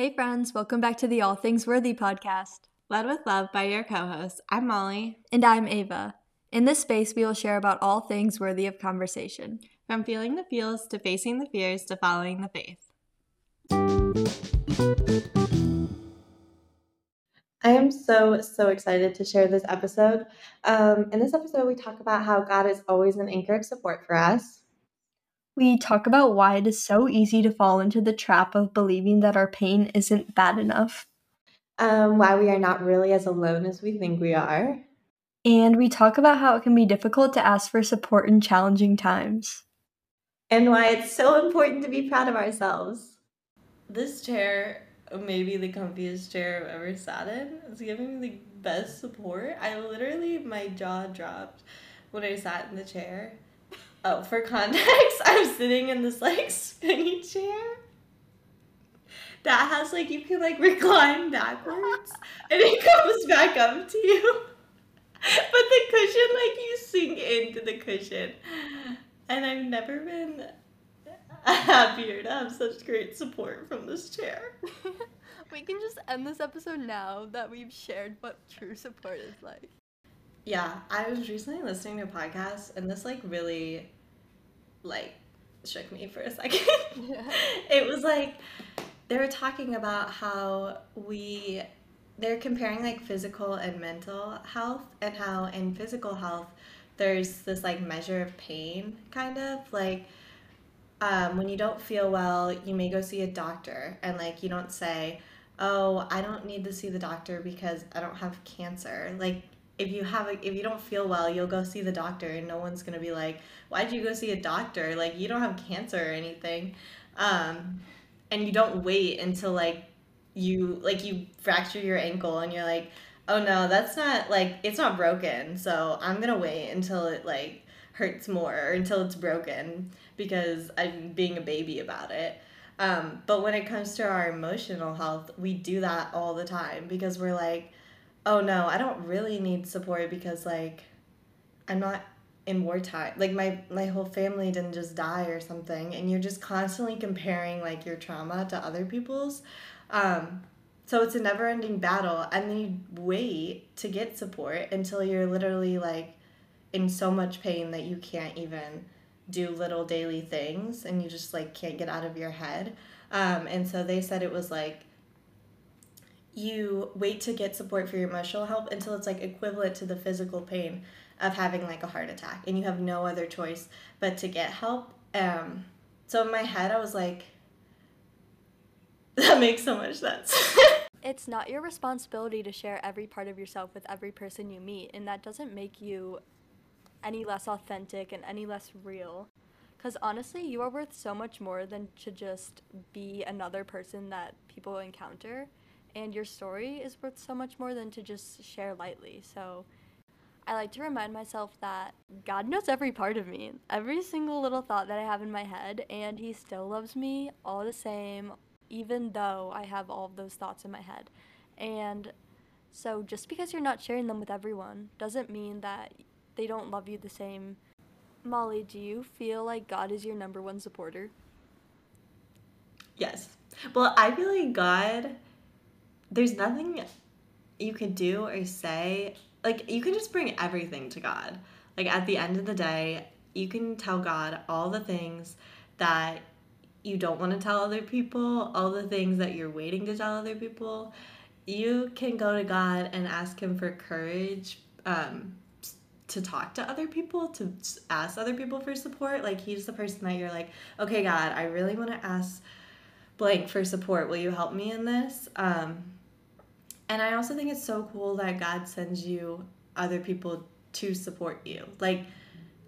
Hey, friends, welcome back to the All Things Worthy podcast. Led with Love by your co hosts. I'm Molly. And I'm Ava. In this space, we will share about all things worthy of conversation. From feeling the feels to facing the fears to following the faith. I am so, so excited to share this episode. Um, in this episode, we talk about how God is always an anchor of support for us. We talk about why it is so easy to fall into the trap of believing that our pain isn't bad enough. Um, why we are not really as alone as we think we are. And we talk about how it can be difficult to ask for support in challenging times. And why it's so important to be proud of ourselves. This chair maybe the comfiest chair I've ever sat in. It's giving me the best support. I literally, my jaw dropped when I sat in the chair. Oh, for context, I'm sitting in this like spinny chair that has like you can like recline backwards and it comes back up to you. But the cushion, like you sink into the cushion. And I've never been happier to have such great support from this chair. we can just end this episode now that we've shared what true support is like. Yeah, I was recently listening to a podcast and this like really like shook me for a second. Yeah. it was like they were talking about how we they're comparing like physical and mental health and how in physical health there's this like measure of pain kind of like um, when you don't feel well, you may go see a doctor, and like you don't say, "Oh, I don't need to see the doctor because I don't have cancer." Like if you have a, if you don't feel well, you'll go see the doctor, and no one's gonna be like, "Why'd you go see a doctor?" Like you don't have cancer or anything, um, and you don't wait until like you like you fracture your ankle, and you're like, "Oh no, that's not like it's not broken, so I'm gonna wait until it like." hurts more or until it's broken because I'm being a baby about it. Um, but when it comes to our emotional health, we do that all the time because we're like, oh no, I don't really need support because like I'm not in wartime. Like my my whole family didn't just die or something, and you're just constantly comparing like your trauma to other people's. Um, so it's a never ending battle, and then you wait to get support until you're literally like in so much pain that you can't even do little daily things and you just like can't get out of your head. Um, and so they said it was like you wait to get support for your emotional health until it's like equivalent to the physical pain of having like a heart attack and you have no other choice but to get help. Um, so in my head, I was like, that makes so much sense. it's not your responsibility to share every part of yourself with every person you meet, and that doesn't make you any less authentic and any less real. Because honestly, you are worth so much more than to just be another person that people encounter. And your story is worth so much more than to just share lightly. So I like to remind myself that God knows every part of me, every single little thought that I have in my head, and He still loves me all the same, even though I have all of those thoughts in my head. And so just because you're not sharing them with everyone doesn't mean that they don't love you the same. Molly, do you feel like God is your number one supporter? Yes. Well, I feel like God, there's nothing you can do or say. Like, you can just bring everything to God. Like, at the end of the day, you can tell God all the things that you don't want to tell other people, all the things that you're waiting to tell other people. You can go to God and ask Him for courage um, to talk to other people, to ask other people for support. Like he's the person that you're like, okay, God, I really want to ask blank for support. Will you help me in this? Um, and I also think it's so cool that God sends you other people to support you, like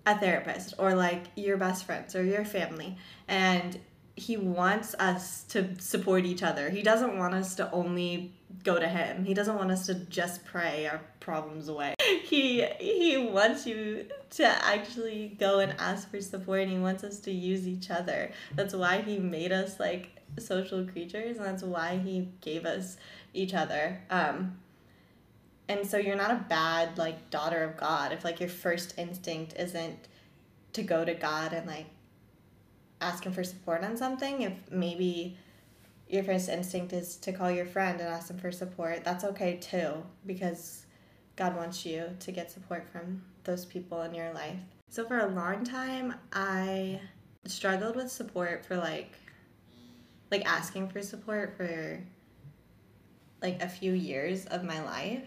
a therapist or like your best friends or your family. And he wants us to support each other. He doesn't want us to only go to him. He doesn't want us to just pray our problems away. He he wants you to actually go and ask for support and he wants us to use each other. That's why he made us like social creatures and that's why he gave us each other. Um and so you're not a bad like daughter of God if like your first instinct isn't to go to God and like ask him for support on something if maybe your first instinct is to call your friend and ask them for support, that's okay too, because God wants you to get support from those people in your life. So for a long time, I struggled with support for like like asking for support for like a few years of my life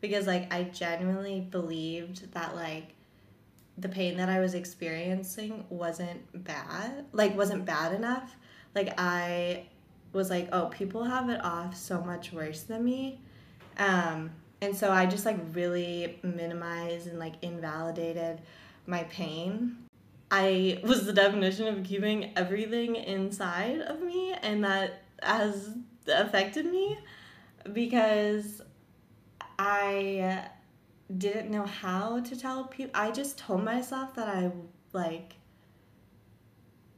because like I genuinely believed that like the pain that I was experiencing wasn't bad, like wasn't bad enough. Like I was like, oh, people have it off so much worse than me. Um, and so I just like really minimized and like invalidated my pain. I was the definition of keeping everything inside of me, and that has affected me because I didn't know how to tell people. I just told myself that I like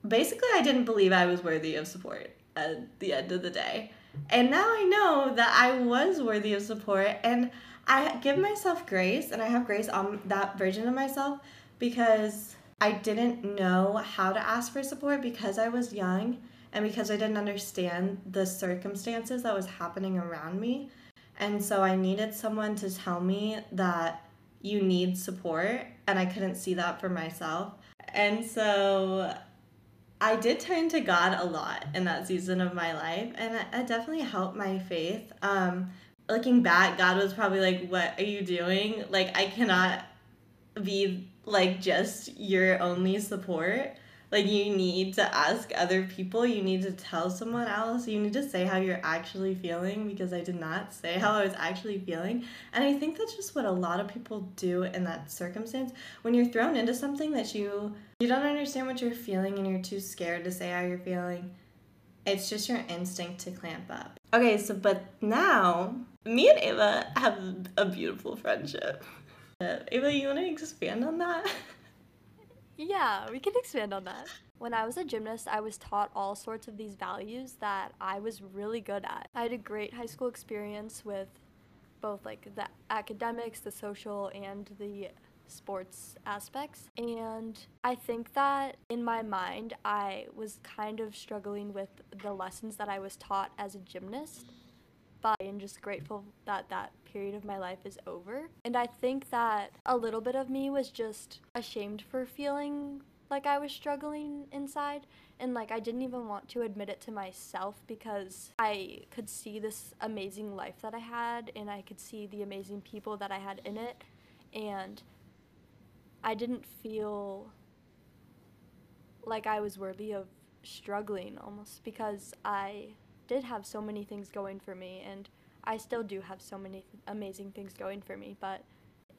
basically I didn't believe I was worthy of support at the end of the day. And now I know that I was worthy of support and I give myself grace and I have grace on that version of myself because I didn't know how to ask for support because I was young and because I didn't understand the circumstances that was happening around me. And so I needed someone to tell me that you need support and I couldn't see that for myself. And so I did turn to God a lot in that season of my life, and it definitely helped my faith. Um, looking back, God was probably like, What are you doing? Like, I cannot be like just your only support. Like, you need to ask other people, you need to tell someone else, you need to say how you're actually feeling because I did not say how I was actually feeling. And I think that's just what a lot of people do in that circumstance. When you're thrown into something that you you don't understand what you're feeling and you're too scared to say how you're feeling, it's just your instinct to clamp up. Okay, so but now me and Ava have a beautiful friendship. Ava, you want to expand on that? Yeah, we can expand on that. When I was a gymnast, I was taught all sorts of these values that I was really good at. I had a great high school experience with both like the academics, the social, and the sports aspects. And I think that in my mind, I was kind of struggling with the lessons that I was taught as a gymnast. I'm just grateful that that period of my life is over. And I think that a little bit of me was just ashamed for feeling like I was struggling inside. And like I didn't even want to admit it to myself because I could see this amazing life that I had and I could see the amazing people that I had in it. And I didn't feel like I was worthy of struggling almost because I did have so many things going for me and I still do have so many th- amazing things going for me, but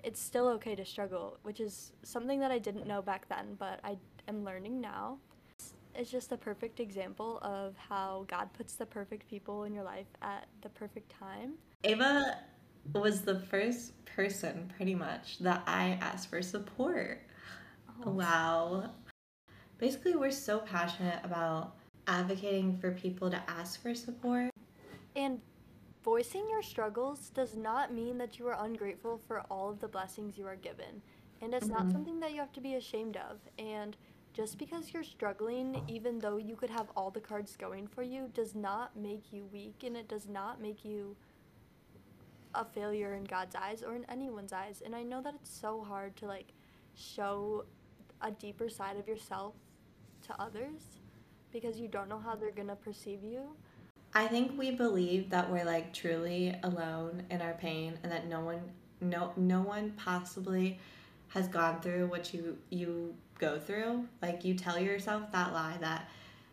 it's still okay to struggle, which is something that I didn't know back then, but I am learning now. It's just a perfect example of how God puts the perfect people in your life at the perfect time. Ava was the first person, pretty much, that I asked for support. Oh. Wow. Basically, we're so passionate about advocating for people to ask for support. And voicing your struggles does not mean that you are ungrateful for all of the blessings you are given. And it's mm-hmm. not something that you have to be ashamed of. And just because you're struggling, even though you could have all the cards going for you, does not make you weak and it does not make you a failure in God's eyes or in anyone's eyes. And I know that it's so hard to like show a deeper side of yourself to others because you don't know how they're going to perceive you. I think we believe that we're like truly alone in our pain and that no one no no one possibly has gone through what you you go through. Like you tell yourself that lie that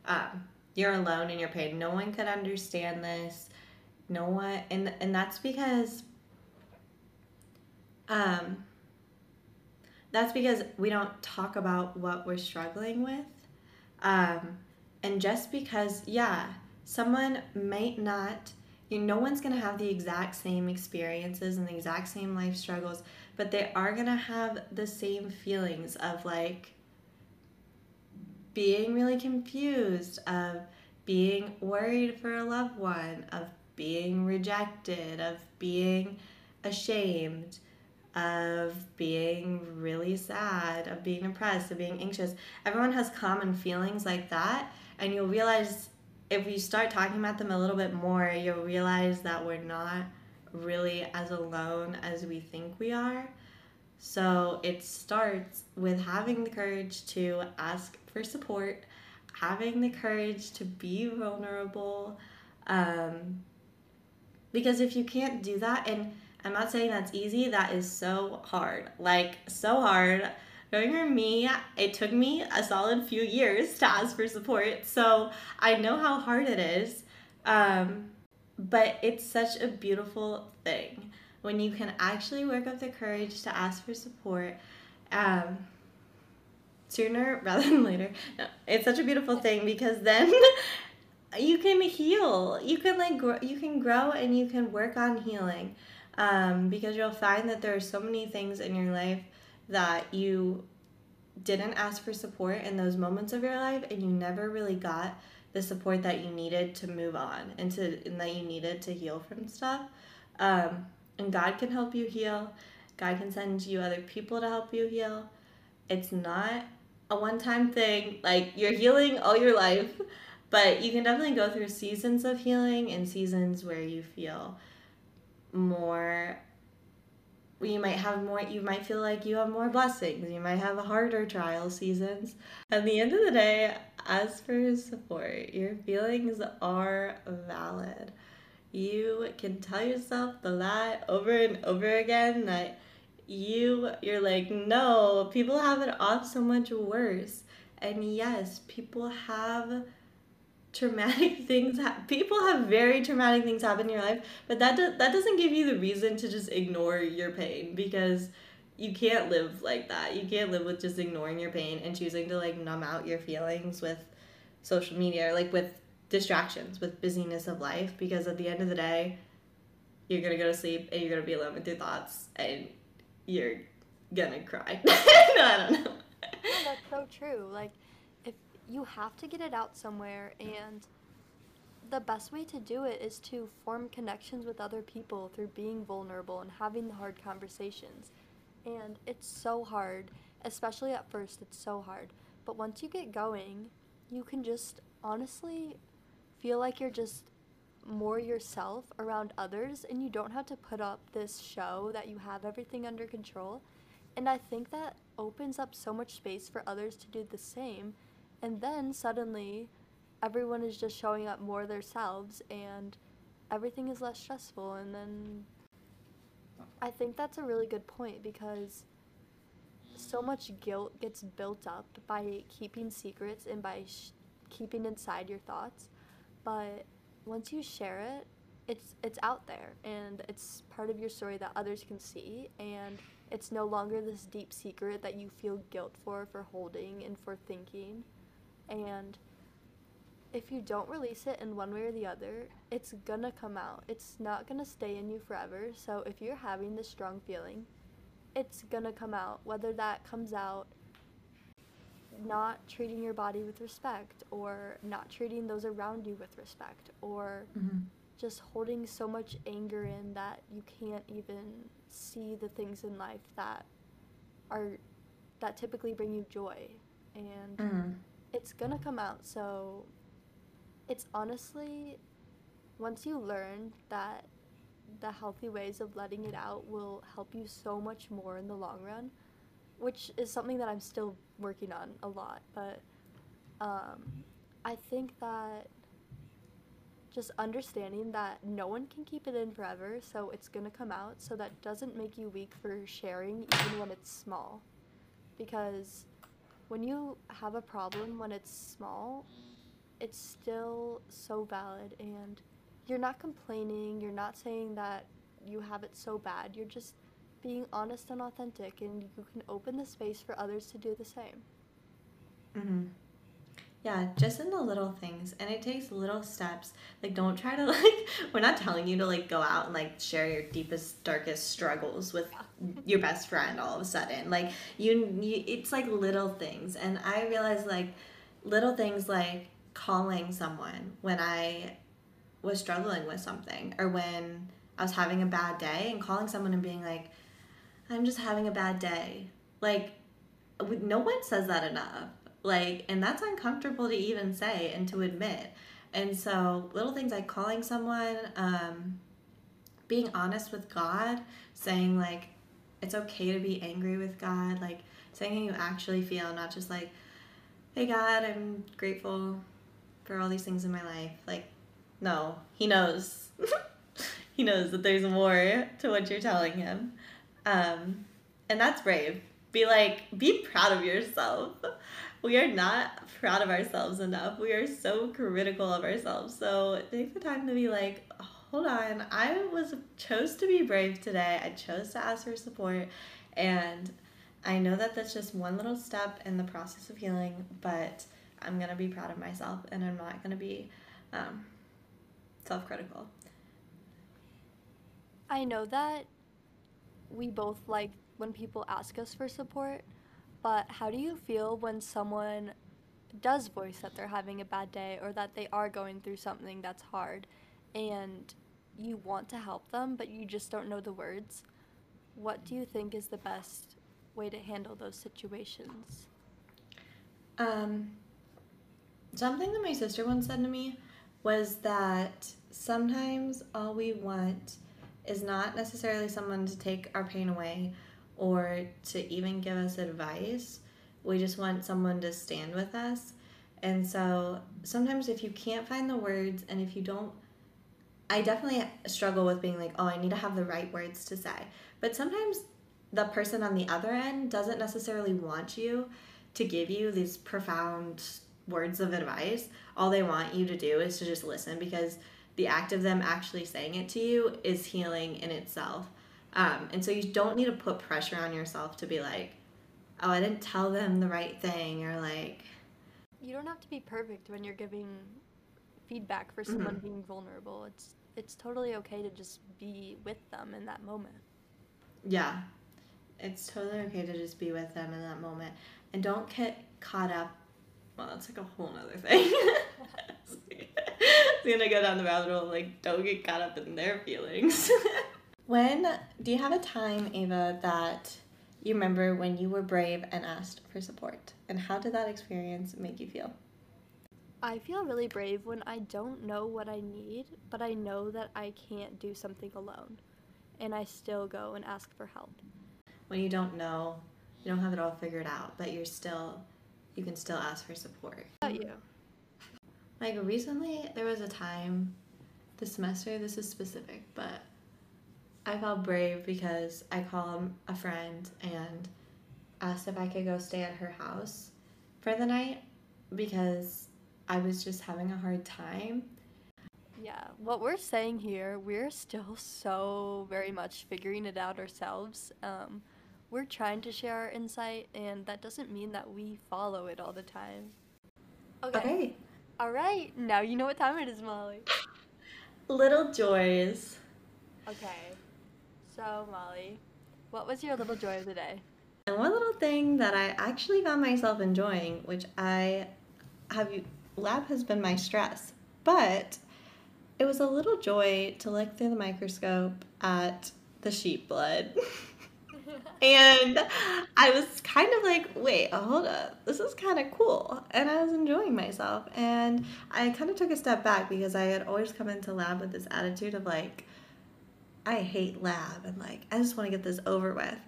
um, you're alone in your pain. No one could understand this. No one and and that's because um that's because we don't talk about what we're struggling with. Um and just because yeah, someone might not you know, no one's going to have the exact same experiences and the exact same life struggles, but they are going to have the same feelings of like being really confused, of being worried for a loved one, of being rejected, of being ashamed, of being really sad, of being depressed, of being anxious. Everyone has common feelings like that, and you'll realize if we start talking about them a little bit more, you'll realize that we're not really as alone as we think we are. So it starts with having the courage to ask for support, having the courage to be vulnerable. Um, because if you can't do that, and I'm not saying that's easy, that is so hard. Like, so hard. Knowing for me, it took me a solid few years to ask for support. So I know how hard it is. Um, but it's such a beautiful thing when you can actually work up the courage to ask for support um, sooner rather than later. No, it's such a beautiful thing because then you can heal. You can like grow, you can grow and you can work on healing um, because you'll find that there are so many things in your life that you didn't ask for support in those moments of your life and you never really got the support that you needed to move on and to and that you needed to heal from stuff. Um, and god can help you heal. God can send you other people to help you heal. It's not a one-time thing. Like you're healing all your life but you can definitely go through seasons of healing and seasons where you feel more you might have more you might feel like you have more blessings. You might have harder trial seasons. At the end of the day as for support your feelings are valid. You can tell yourself the lie over and over again that you you're like no people have it off so much worse. And yes people have traumatic things ha- people have very traumatic things happen in your life but that do- that doesn't give you the reason to just ignore your pain because you can't live like that. You can't live with just ignoring your pain and choosing to like numb out your feelings with social media or like with distractions with busyness of life because at the end of the day you're gonna go to sleep and you're gonna be alone with your thoughts and you're gonna cry. No i don't know. No, that's so true. Like you have to get it out somewhere and the best way to do it is to form connections with other people through being vulnerable and having the hard conversations. And it's so hard, especially at first, it's so hard. But once you get going, you can just honestly feel like you're just more yourself around others and you don't have to put up this show that you have everything under control. And I think that opens up so much space for others to do the same and then suddenly, everyone is just showing up more themselves and everything is less stressful. And then I think that's a really good point because so much guilt gets built up by keeping secrets and by sh- keeping inside your thoughts. But once you share it, it's it's out there and it's part of your story that others can see and it's no longer this deep secret that you feel guilt for for holding and for thinking and if you don't release it in one way or the other, it's gonna come out. It's not gonna stay in you forever. So if you're having this strong feeling, it's gonna come out. Whether that comes out not treating your body with respect, or not treating those around you with respect, or mm-hmm. just holding so much anger in that you can't even see the things in life that are that typically bring you joy. And mm-hmm it's gonna come out. So it's honestly, once you learn that the healthy ways of letting it out will help you so much more in the long run, which is something that I'm still working on a lot. But um, I think that just understanding that no one can keep it in forever, so it's gonna come out, so that doesn't make you weak for sharing, even when it's small. Because when you have a problem when it's small, it's still so valid and you're not complaining, you're not saying that you have it so bad. You're just being honest and authentic and you can open the space for others to do the same. Mhm. Yeah, just in the little things. And it takes little steps. Like don't try to like we're not telling you to like go out and like share your deepest darkest struggles with your best friend all of a sudden. Like you, you it's like little things. And I realized like little things like calling someone when I was struggling with something or when I was having a bad day and calling someone and being like I'm just having a bad day. Like no one says that enough like, and that's uncomfortable to even say and to admit. And so, little things like calling someone, um, being honest with God, saying, like, it's okay to be angry with God, like, saying how you actually feel, not just like, hey, God, I'm grateful for all these things in my life. Like, no, He knows. he knows that there's more to what you're telling him. Um, and that's brave. Be like, be proud of yourself. We are not proud of ourselves enough. We are so critical of ourselves. So take the time to be like, hold on, I was chose to be brave today. I chose to ask for support, and I know that that's just one little step in the process of healing. But I'm gonna be proud of myself, and I'm not gonna be um, self-critical. I know that we both like when people ask us for support, but how do you feel when someone does voice that they're having a bad day or that they are going through something that's hard and you want to help them but you just don't know the words? What do you think is the best way to handle those situations? Um, something that my sister once said to me was that sometimes all we want is not necessarily someone to take our pain away or to even give us advice. We just want someone to stand with us. And so sometimes if you can't find the words and if you don't, I definitely struggle with being like, oh, I need to have the right words to say. But sometimes the person on the other end doesn't necessarily want you to give you these profound words of advice. All they want you to do is to just listen because the act of them actually saying it to you is healing in itself. Um, and so you don't need to put pressure on yourself to be like, oh, I didn't tell them the right thing, or like. You don't have to be perfect when you're giving feedback for someone mm-hmm. being vulnerable. It's it's totally okay to just be with them in that moment. Yeah, it's totally okay to just be with them in that moment, and don't get caught up. Well, that's like a whole other thing. it's gonna go down the rabbit hole. Like, don't get caught up in their feelings. when do you have a time, Ava, that you remember when you were brave and asked for support, and how did that experience make you feel? I feel really brave when I don't know what I need, but I know that I can't do something alone, and I still go and ask for help. When you don't know, you don't have it all figured out, but you're still, you can still ask for support. How about you? Like recently, there was a time this semester, this is specific, but I felt brave because I called a friend and asked if I could go stay at her house for the night because I was just having a hard time. Yeah, what we're saying here, we're still so very much figuring it out ourselves. Um, we're trying to share our insight, and that doesn't mean that we follow it all the time. Okay. okay. All right, now you know what time it is, Molly. Little joys. Okay, so Molly, what was your little joy of the day? And one little thing that I actually found myself enjoying, which I have, lab has been my stress, but it was a little joy to look through the microscope at the sheep blood. and I was kind of like, wait, hold up, this is kind of cool. And I was enjoying myself. And I kind of took a step back because I had always come into lab with this attitude of like, I hate lab and like, I just want to get this over with.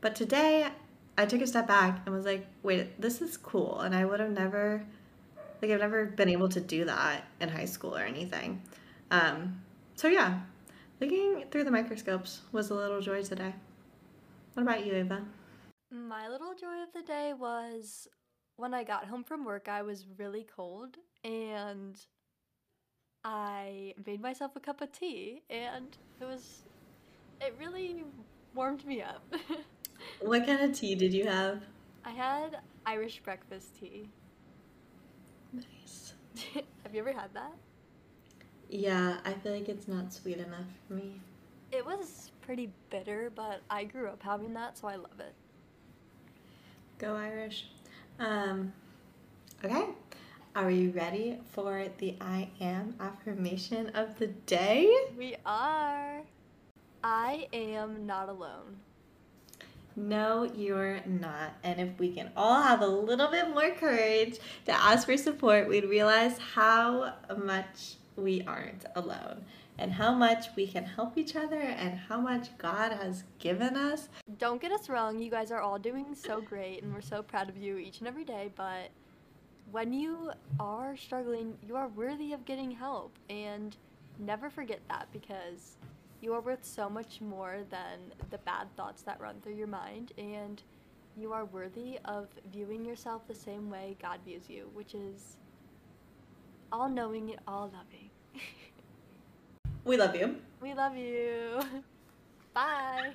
But today, I took a step back and was like, wait, this is cool. And I would have never, like, I've never been able to do that in high school or anything. Um, so yeah, looking through the microscopes was a little joy today. What about you, Ava? My little joy of the day was when I got home from work, I was really cold and I made myself a cup of tea and it was, it really warmed me up. what kind of tea did you have? I had Irish breakfast tea. Nice. have you ever had that? Yeah, I feel like it's not sweet enough for me. It was pretty bitter, but I grew up having that, so I love it. Go Irish. Um, okay. Are we ready for the I am affirmation of the day? We are. I am not alone. No, you're not. And if we can all have a little bit more courage to ask for support, we'd realize how much we aren't alone and how much we can help each other and how much God has given us. Don't get us wrong, you guys are all doing so great and we're so proud of you each and every day, but when you are struggling, you are worthy of getting help and never forget that because you are worth so much more than the bad thoughts that run through your mind and you are worthy of viewing yourself the same way God views you, which is all knowing and all loving. We love you. We love you. Bye.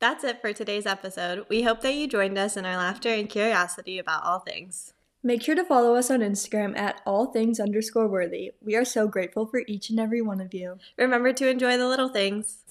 That's it for today's episode. We hope that you joined us in our laughter and curiosity about all things. Make sure to follow us on Instagram at all things underscore worthy. We are so grateful for each and every one of you. Remember to enjoy the little things.